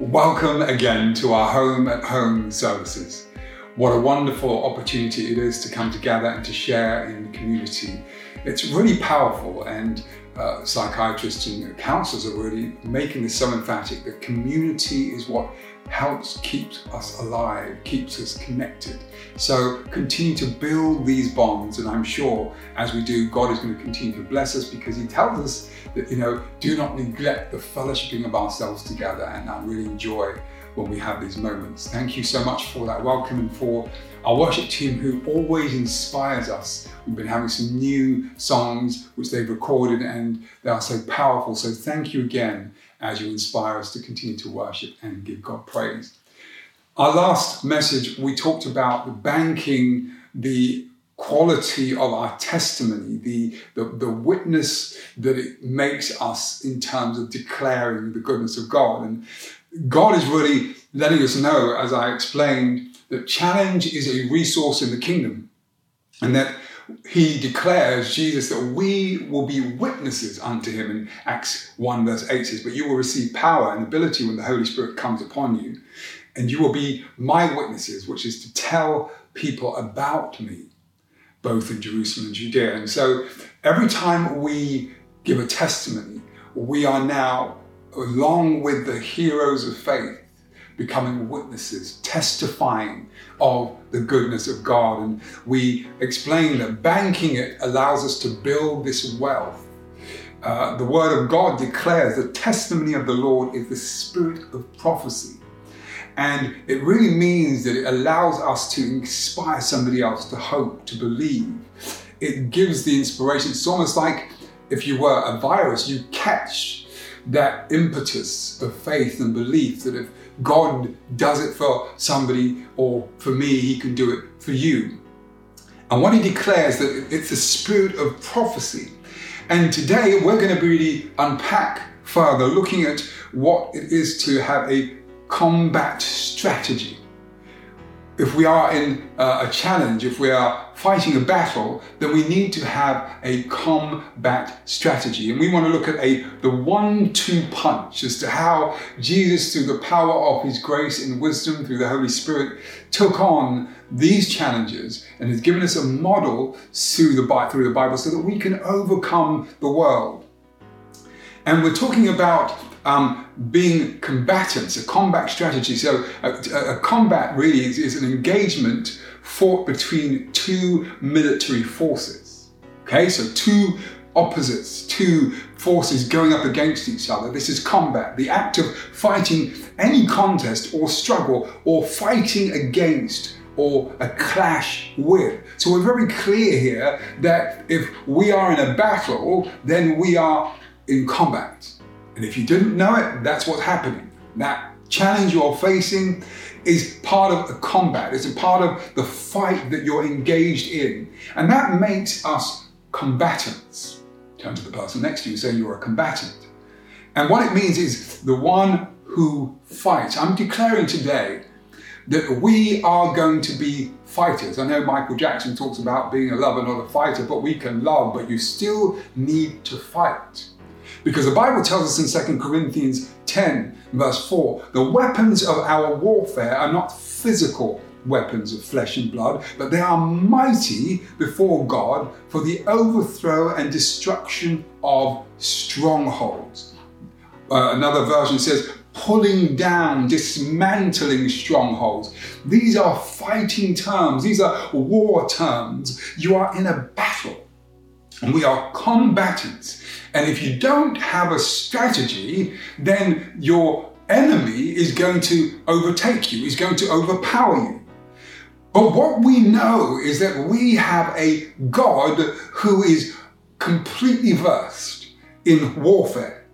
Welcome again to our Home at Home services. What a wonderful opportunity it is to come together and to share in community. It's really powerful, and uh, psychiatrists and counselors are really making this so emphatic that community is what helps keeps us alive, keeps us connected. So continue to build these bonds, and I'm sure as we do, God is going to continue to bless us because He tells us that you know, do not neglect the fellowshipping of ourselves together, and I really enjoy when we have these moments. Thank you so much for that welcome and for our worship team who always inspires us. We've been having some new songs which they've recorded and they are so powerful. So thank you again as you inspire us to continue to worship and give God praise. Our last message, we talked about banking the quality of our testimony, the, the, the, witness that it makes us in terms of declaring the goodness of God. And God is really letting us know, as I explained, that challenge is a resource in the kingdom. And that he declares, Jesus, that we will be witnesses unto him. In Acts 1, verse 8 says, But you will receive power and ability when the Holy Spirit comes upon you. And you will be my witnesses, which is to tell people about me, both in Jerusalem and Judea. And so every time we give a testimony, we are now, along with the heroes of faith, becoming witnesses, testifying of the goodness of God. And we explain that banking it allows us to build this wealth. Uh, the word of God declares the testimony of the Lord is the spirit of prophecy. And it really means that it allows us to inspire somebody else to hope, to believe. It gives the inspiration. It's almost like if you were a virus, you catch that impetus of faith and belief that if God does it for somebody or for me, He can do it for you. And what He declares that it's a spirit of prophecy. And today we're going to really unpack further, looking at what it is to have a combat strategy if we are in uh, a challenge, if we are fighting a battle, then we need to have a combat strategy. And we want to look at a the one-two punch as to how Jesus, through the power of his grace and wisdom through the Holy Spirit, took on these challenges and has given us a model through the, through the Bible so that we can overcome the world. And we're talking about um, being combatants, a combat strategy. So, a, a combat really is, is, an engagement fought between two military forces. Okay, so two opposites, two forces going up against each other. This is combat, the act of fighting any contest or struggle or fighting against or a clash with. So we're very clear here that if we are in a battle, then we are in combat. And if you didn't know it, that's what's happening. That challenge you're facing is part of a combat, it's a part of the fight that you're engaged in. And that makes us combatants. Turn to the person next to you say you're a combatant. And what it means is the one who fights. I'm declaring today that we are going to be fighters. I know Michael Jackson talks about being a lover, not a fighter, but we can love, but you still need to fight. Because the Bible tells us in 2 Corinthians 10, verse 4, the weapons of our warfare are not physical weapons of flesh and blood, but they are mighty before God for the overthrow and destruction of strongholds. Uh, another version says, pulling down, dismantling strongholds. These are fighting terms, these are war terms. You are in a battle, and we are combatants. And if you don't have a strategy, then your enemy is going to overtake you, is going to overpower you. But what we know is that we have a God who is completely versed in warfare.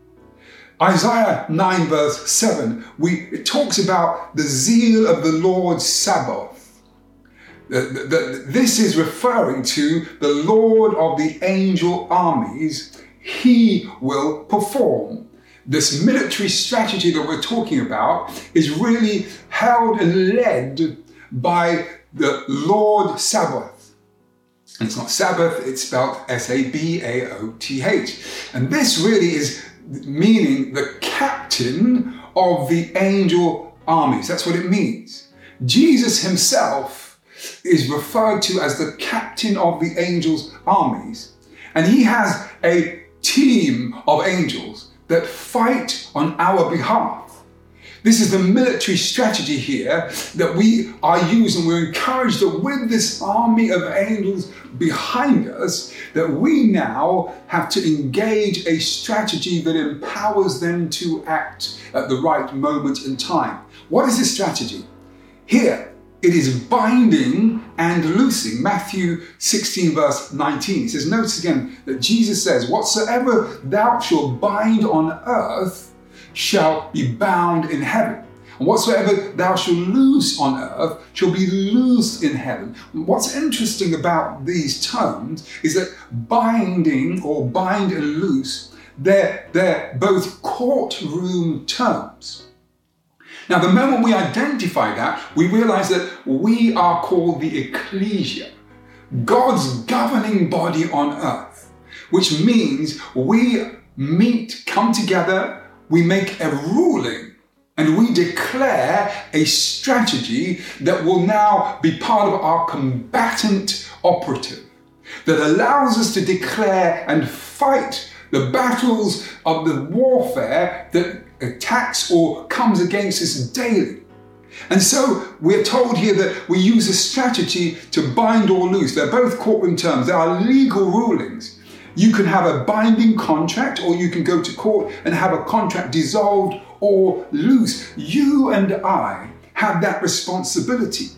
Isaiah 9, verse 7, we, it talks about the zeal of the Lord's Sabaoth. The, the, the, this is referring to the Lord of the angel armies he will perform. This military strategy that we're talking about is really held and led by the Lord Sabaoth. It's not Sabbath, it's spelled S A B A O T H. And this really is meaning the captain of the angel armies. That's what it means. Jesus himself is referred to as the captain of the angels' armies, and he has a team of angels that fight on our behalf. This is the military strategy here that we are using. We're encouraged that with this army of angels behind us, that we now have to engage a strategy that empowers them to act at the right moment in time. What is this strategy? Here, it is binding and loosing. Matthew 16, verse 19. It says, Notice again that Jesus says, Whatsoever thou shalt bind on earth shall be bound in heaven. And whatsoever thou shalt loose on earth shall be loosed in heaven. What's interesting about these terms is that binding or bind and loose, they're, they're both courtroom terms. Now, the moment we identify that, we realize that we are called the ecclesia, God's governing body on earth, which means we meet, come together, we make a ruling and we declare a strategy that will now be part of our combatant operative that allows us to declare and fight the battles of the warfare that attacks or comes against us daily. And so we're told here that we use a strategy to bind or loose. They're both courtroom terms, they are legal rulings. You can have a binding contract, or you can go to court and have a contract dissolved or loose. You and I have that responsibility.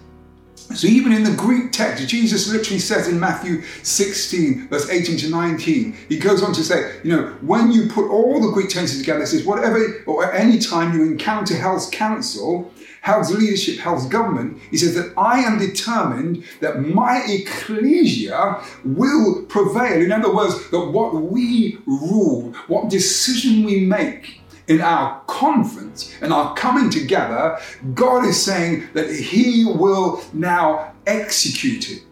So, even in the Greek text, Jesus literally says in Matthew 16, verse 18 to 19, he goes on to say, you know, when you put all the Greek tenses together, it says, whatever or at any time you encounter hell's council, hell's leadership, hell's government, he says that I am determined that my ecclesia will prevail. In other words, that what we rule, what decision we make, in our conference and our coming together, God is saying that He will now execute it.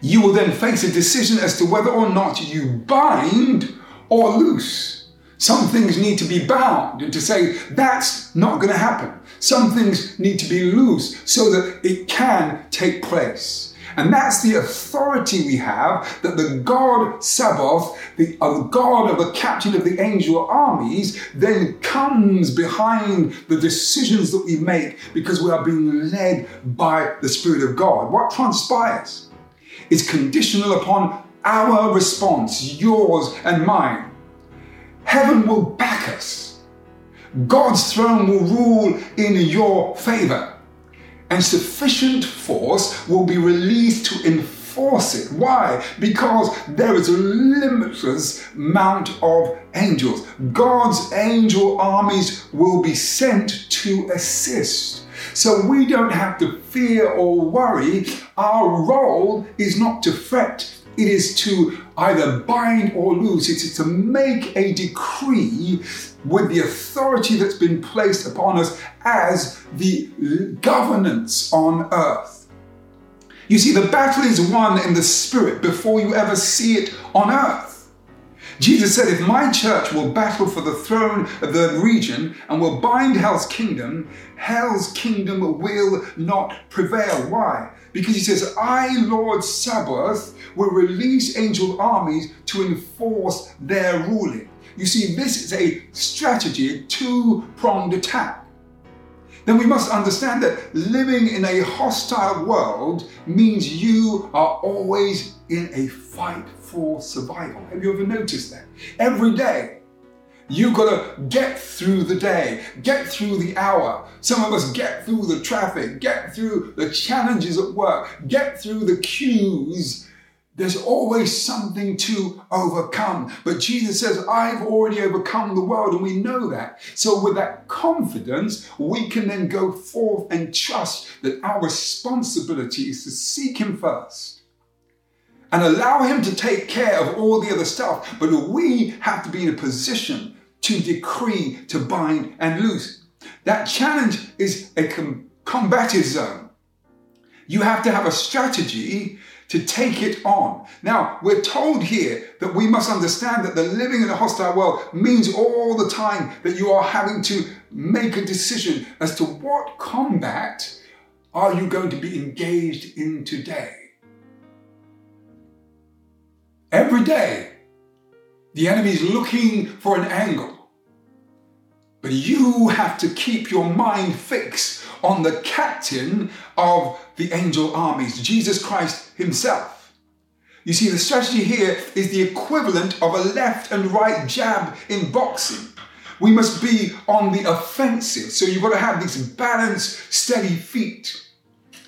You will then face a decision as to whether or not you bind or loose. Some things need to be bound and to say that's not going to happen. Some things need to be loose so that it can take place. And that's the authority we have that the God Sabaoth, the uh, God of the captain of the angel armies, then comes behind the decisions that we make because we are being led by the Spirit of God. What transpires is conditional upon our response, yours and mine. Heaven will back us. God's throne will rule in your favor. And sufficient force will be released to enforce it. Why? Because there is a limitless amount of angels. God's angel armies will be sent to assist. So we don't have to fear or worry. Our role is not to fret it is to either bind or loose. It is to make a decree with the authority that's been placed upon us as the governance on earth. You see, the battle is won in the spirit before you ever see it on earth. Jesus said, If my church will battle for the throne of the region and will bind hell's kingdom, hell's kingdom will not prevail. Why? Because he says, I, Lord Sabaoth, will release angel armies to enforce their ruling. You see, this is a strategy, two pronged attack. Then we must understand that living in a hostile world means you are always in a fight for survival. Have you ever noticed that? Every day, You've got to get through the day, get through the hour. Some of us get through the traffic, get through the challenges at work, get through the queues. There's always something to overcome. But Jesus says, I've already overcome the world, and we know that. So, with that confidence, we can then go forth and trust that our responsibility is to seek Him first and allow Him to take care of all the other stuff. But we have to be in a position to decree, to bind, and loose. That challenge is a com- combative zone. You have to have a strategy to take it on. Now, we're told here that we must understand that the living in a hostile world means all the time that you are having to make a decision as to what combat are you going to be engaged in today. Every day, the enemy is looking for an angle. But you have to keep your mind fixed on the captain of the angel armies, Jesus Christ himself. You see, the strategy here is the equivalent of a left and right jab in boxing. We must be on the offensive. So you've got to have these balanced, steady feet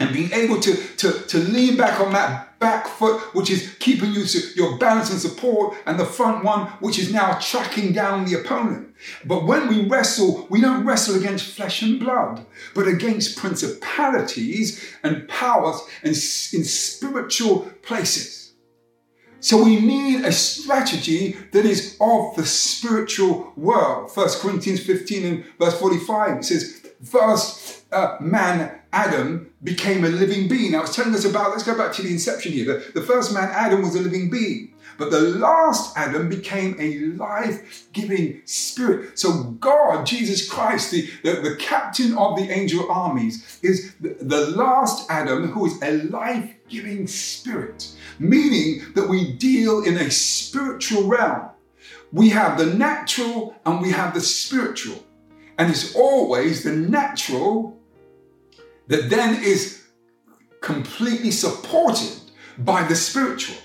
and being able to, to, to lean back on that back foot, which is keeping you your balance and support, and the front one, which is now tracking down the opponent. But when we wrestle, we don't wrestle against flesh and blood, but against principalities and powers and in spiritual places. So we need a strategy that is of the spiritual world. First Corinthians 15 and verse 45 it says, First uh, man, Adam, became a living being. Now, it's telling us about, let's go back to the inception here. The, the first man, Adam, was a living being. But the last Adam became a life giving spirit. So, God, Jesus Christ, the, the, the, captain of the angel armies, is the, the last Adam who is a life giving spirit, meaning that we deal in a spiritual realm. We have the natural and we have the spiritual. And it's always the natural that then is completely supported by the spiritual.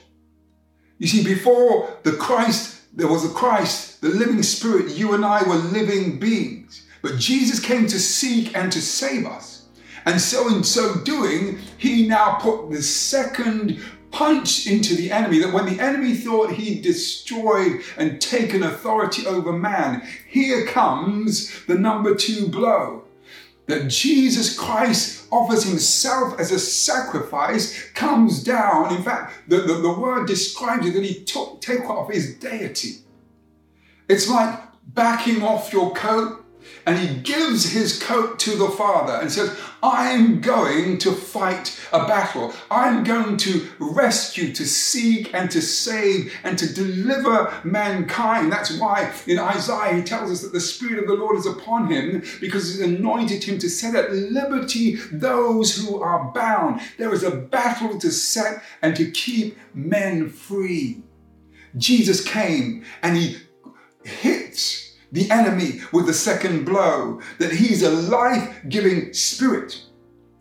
You see, before the Christ, there was a Christ, the living spirit, you and I were living beings. But Jesus came to seek and to save us. And so, in so doing, he now put the second punch into the enemy that when the enemy thought he destroyed and taken authority over man, here comes the number two blow that Jesus Christ offers himself as a sacrifice comes down. In fact, the, the, the word describes it that he took take off his deity. It's like backing off your coat and he gives his coat to the Father and says, I'm going to fight a battle. I'm going to rescue, to seek, and to save, and to deliver mankind. That's why in Isaiah he tells us that the Spirit of the Lord is upon him because he's anointed him to set at liberty those who are bound. There is a battle to set and to keep men free. Jesus came and he hits the enemy with the second blow, that he's a life giving spirit.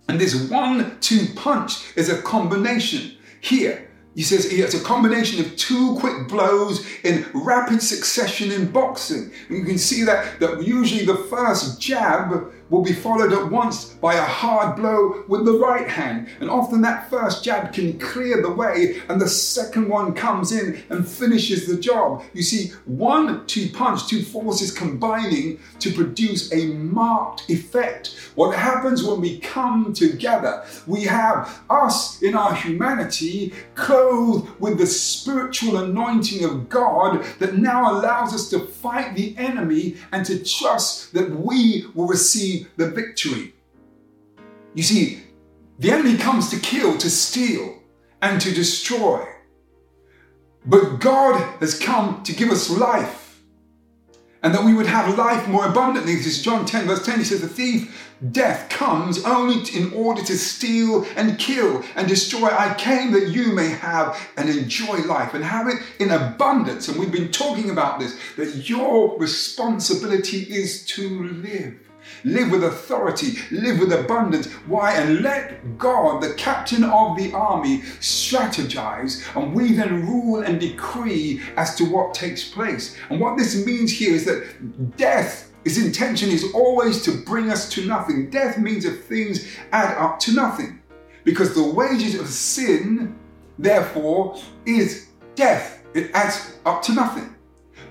And this one two punch is a combination here. He says it's a combination of two quick blows in rapid succession in boxing. You can see that, that usually the first jab will be followed at once by a hard blow with the right hand. And often that first jab can clear the way, and the second one comes in and finishes the job. You see, one two punch, two forces combining to produce a marked effect. What happens when we come together? We have us in our humanity clothed with the spiritual anointing of God that now allows us to fight the enemy and to trust that we will receive the victory. You see, the enemy comes to kill, to steal, and to destroy. But God has come to give us life and that we would have life more abundantly. This is John 10, verse 10. He says, The thief, death, comes only in order to steal and kill and destroy. I came that you may have and enjoy life and have it in abundance. And we've been talking about this that your responsibility is to live live with authority, live with abundance. Why? And let God, the captain of the army, strategize, and we then rule and decree as to what takes place. And what this means here is that death his intention is always to bring us to nothing. Death means that things add up to nothing. Because the wages of sin, therefore, is death. It adds up to nothing.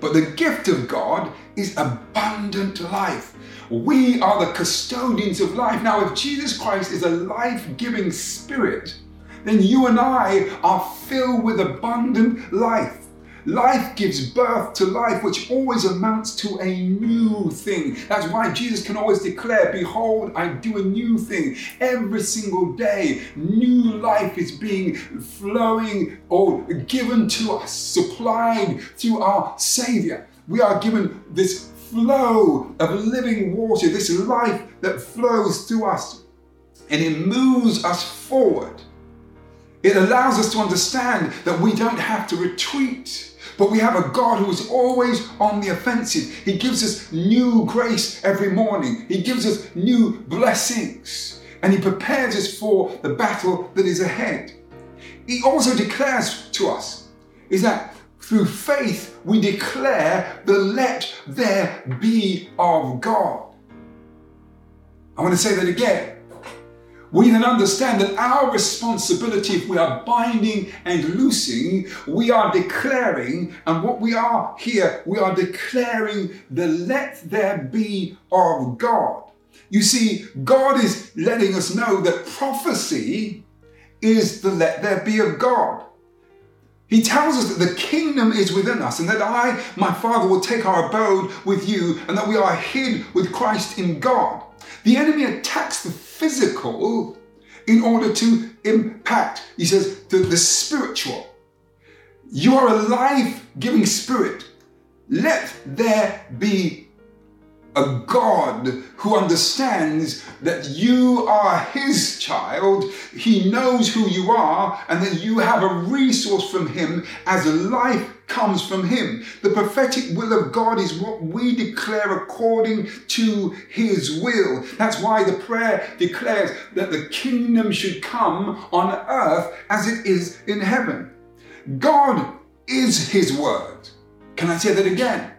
But the gift of God is abundant life. We are the custodians of life. Now, if Jesus Christ is a life giving spirit, then you and I are filled with abundant life. Life gives birth to life, which always amounts to a new thing. That's why Jesus can always declare, Behold, I do a new thing. Every single day, new life is being flowing or given to us, supplied through our Savior. We are given this flow of living water, this life that flows through us, and it moves us forward. It allows us to understand that we don't have to retreat, but we have a God who is always on the offensive. He gives us new grace every morning, He gives us new blessings, and He prepares us for the battle that is ahead. He also declares to us is that through faith we declare the let there be of God. I want to say that again we then understand that our responsibility, if we are binding and loosing, we are declaring, and what we are here, we are declaring the let there be of God. You see, God is letting us know that prophecy is the let there be of God. He tells us that the kingdom is within us and that I, my Father, will take our abode with you and that we are hid with Christ in God. The enemy attacks the physical in order to impact, he says, the, the spiritual. You are a life giving spirit. Let there be a God who understands that you are his child, he knows who you are, and that you have a resource from him as a life comes from him. The prophetic will of God is what we declare according to his will. That's why the prayer declares that the kingdom should come on earth as it is in heaven. God is his word. Can I say that again?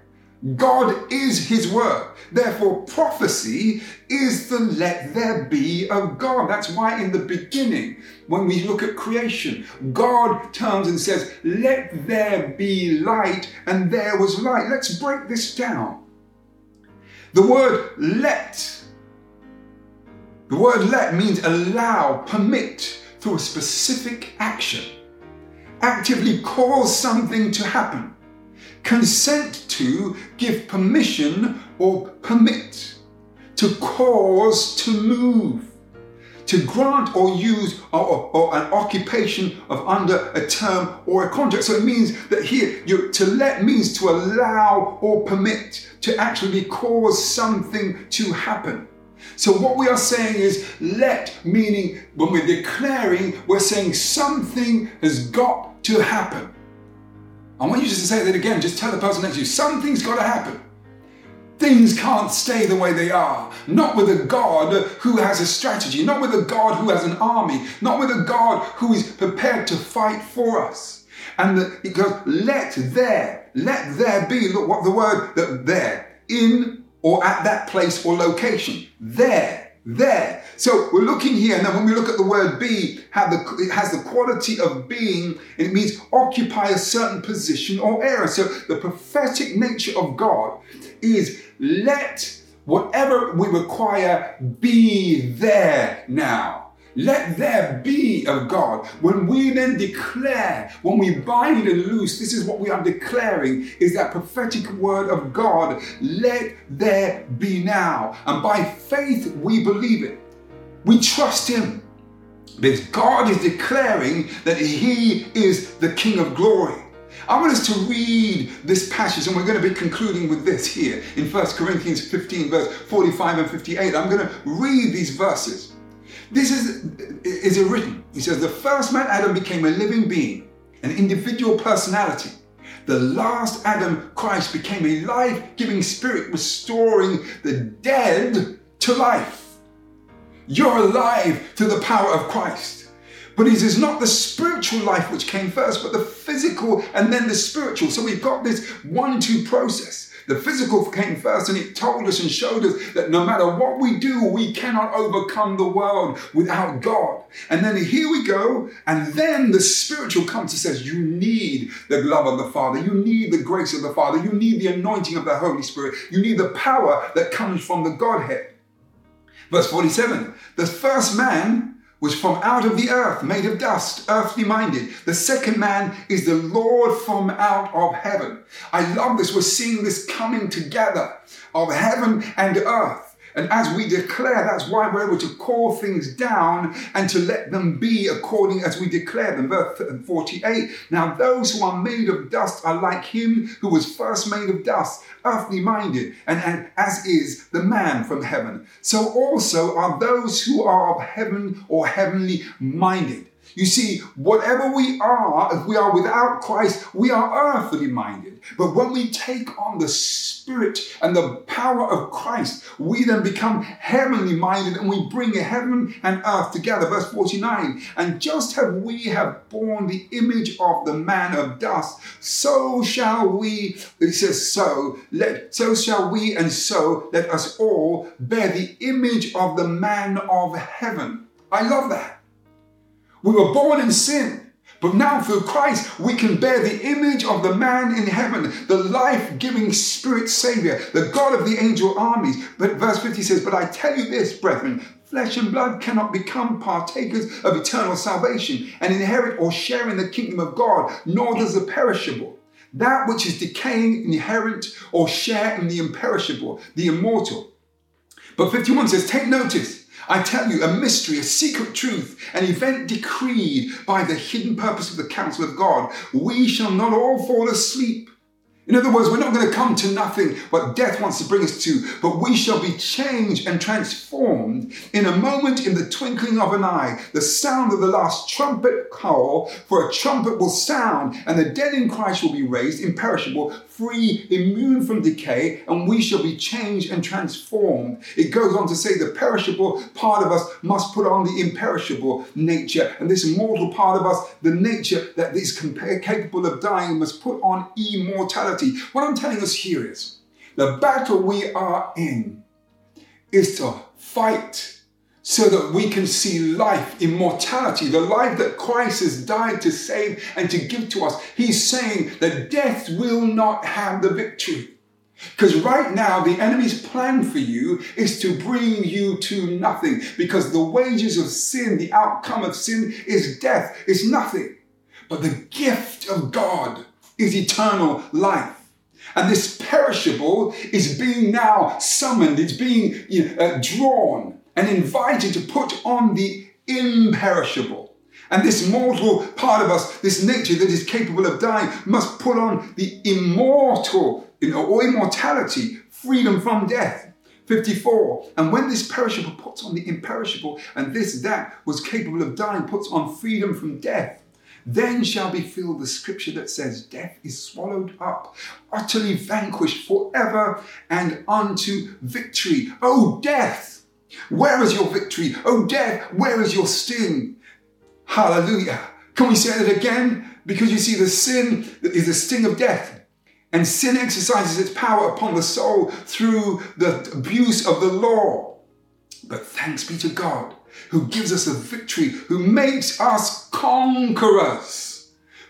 God is His word. Therefore, prophecy is the let there be of God. That's why in the beginning, when we look at creation, God turns and says, Let there be light, and there was light. Let's break this down. The word let, the word let means allow, permit through a specific action. Actively cause something to happen consent to, give permission or permit, to cause to move, to grant or use or, or, or, an occupation of under a term or a contract. So it means that here, you, to let means to allow or permit, to actually cause something to happen. So what we are saying is let, meaning when we're declaring, we're saying something has got to happen. I want you just to say that again. Just tell the person next to you something's got to happen. Things can't stay the way they are. Not with a God who has a strategy, not with a God who has an army, not with a God who is prepared to fight for us. And the, it goes, let there, let there be. Look what the word that there, in or at that place or location. There there. So we're looking here, then when we look at the word be, the, it has the quality of being, and it means occupy a certain position or area. So the prophetic nature of God is let whatever we require be there now. Let there be of God. When we then declare, when we bind and loose, this is what we are declaring is that prophetic word of God. Let there be now. And by faith, we believe it. We trust Him. Because God is declaring that He is the King of glory. I want us to read this passage, and we're going to be concluding with this here in 1 Corinthians 15, verse 45 and 58. I'm going to read these verses. This is, is written. He says, The first man, Adam, became a living being, an individual personality. The last Adam, Christ, became a life giving spirit, restoring the dead to life. You're alive to the power of Christ. But it is not the spiritual life which came first, but the physical and then the spiritual. So we've got this one two process. The physical came first and it told us and showed us that no matter what we do, we cannot overcome the world without God. And then here we go. And then the spiritual comes and says, You need the love of the Father. You need the grace of the Father. You need the anointing of the Holy Spirit. You need the power that comes from the Godhead. Verse 47 The first man was from out of the earth, made of dust, earthly minded. The second man is the Lord from out of heaven. I love this. We're seeing this coming together of heaven and earth. And as we declare, that's why we're able to call things down and to let them be according as we declare them. Verse 48 Now those who are made of dust are like him who was first made of dust, earthly minded, and, and as is the man from heaven. So also are those who are of heaven or heavenly minded. You see, whatever we are, if we are without Christ, we are earthly minded. But when we take on the Spirit and the power of Christ, we then become heavenly minded and we bring heaven and earth together. Verse 49 And just as we have borne the image of the man of dust, so shall we, it says, so, let, so shall we, and so let us all bear the image of the man of heaven. I love that. We were born in sin. But now through Christ, we can bear the image of the man in heaven, the life giving spirit savior, the God of the angel armies. But verse 50 says, But I tell you this, brethren, flesh and blood cannot become partakers of eternal salvation and inherit or share in the kingdom of God, nor does the perishable. That which is decaying inherit or share in the imperishable, the immortal. But 51 says, Take notice I tell you, a mystery, a secret truth, an event decreed by the hidden purpose of the counsel of God. We shall not all fall asleep in other words, we're not going to come to nothing what death wants to bring us to, but we shall be changed and transformed in a moment, in the twinkling of an eye. The sound of the last trumpet call, for a trumpet will sound, and the dead in Christ will be raised, imperishable, free, immune from decay, and we shall be changed and transformed. It goes on to say the perishable part of us must put on the imperishable nature, and this mortal part of us, the nature that is capable of dying, must put on immortality. What I'm telling us here is the battle we are in is to fight so that we can see life, immortality, the life that Christ has died to save and to give to us. He's saying that death will not have the victory. Because right now, the enemy's plan for you is to bring you to nothing. Because the wages of sin, the outcome of sin is death, is nothing. But the gift of God is eternal life. And this perishable is being now summoned, it's being you know, uh, drawn and invited to put on the imperishable. And this mortal part of us, this nature that is capable of dying, must put on the immortal you know, or immortality, freedom from death. 54. And when this perishable puts on the imperishable, and this that was capable of dying puts on freedom from death, then shall be filled the scripture that says, Death is swallowed up, utterly vanquished forever and unto victory. Oh, death, where is your victory? Oh, death, where is your sting? Hallelujah. Can we say that again? Because you see, the sin is the sting of death. And sin exercises its power upon the soul through the abuse of the law. But thanks be to God who gives us a victory, who makes us conquerors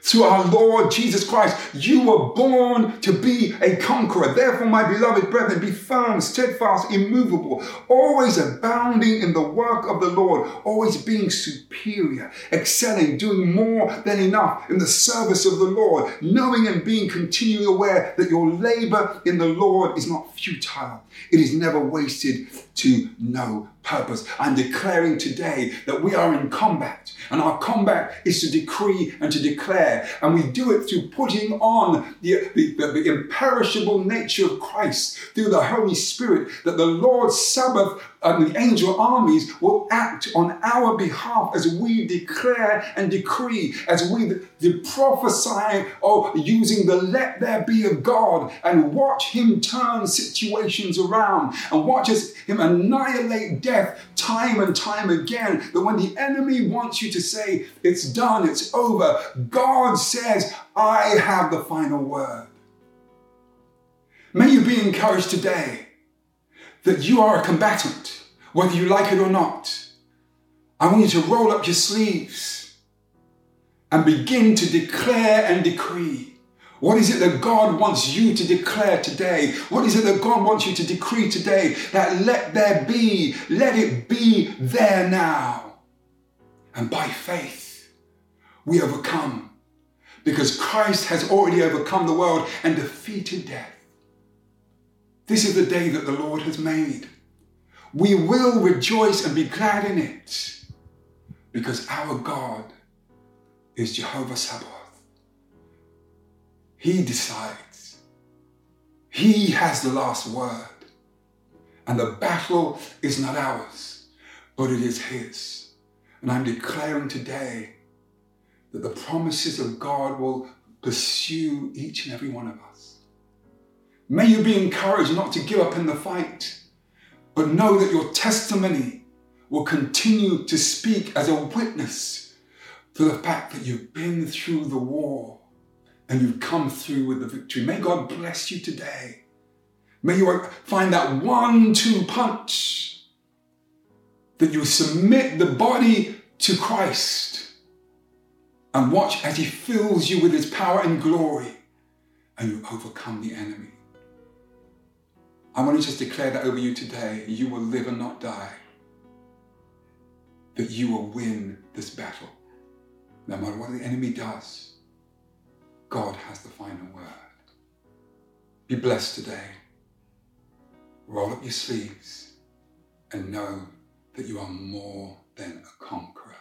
through our Lord Jesus Christ. You were born to be a conqueror. Therefore, my beloved brethren, be firm, steadfast, immovable, always abounding in the work of the Lord, always being superior, excelling, doing more than enough in the service of the Lord, knowing and being continually aware that your labor in the Lord is not futile, it is never wasted to no purpose. I'm declaring today that we are in combat, and our combat is to decree and to declare, and we do it through putting on the, the, the, the imperishable nature of Christ through the Holy Spirit, that the Lord's Sabaoth and the angel armies will act on our behalf as we declare and decree, as we the prophesy or using the let there be of God and watch Him turn situations around and watch us, Him annihilate death time and time again. That when the enemy wants you to say, it's done, it's over, God says, I have the final word. May you be encouraged today that you are a combatant, whether you like it or not. I want you to roll up your sleeves and begin to declare and decree. What is it that God wants you to declare today? What is it that God wants you to decree today? That let there be, let it be there now. And by faith, we overcome because Christ has already overcome the world and defeated death. This is the day that the Lord has made. We will rejoice and be glad in it because our God is Jehovah Sabaoth. He decides. He has the last word. And the battle is not ours, but it is His. And I'm declaring today that the promises of God will pursue each and every one of us. May you be encouraged not to give up in the fight, but know that your testimony will continue to speak as a witness to the fact that you've been through the war and you've come through with the victory. May God bless you today. May you find that one two punch that you submit the body to Christ and watch as He fills you with His power and glory and you overcome the enemy. I want to just declare that over you today. You will live and not die. That you will win this battle. No matter what the enemy does, God has the final word. Be blessed today. Roll up your sleeves and know that you are more than a conqueror.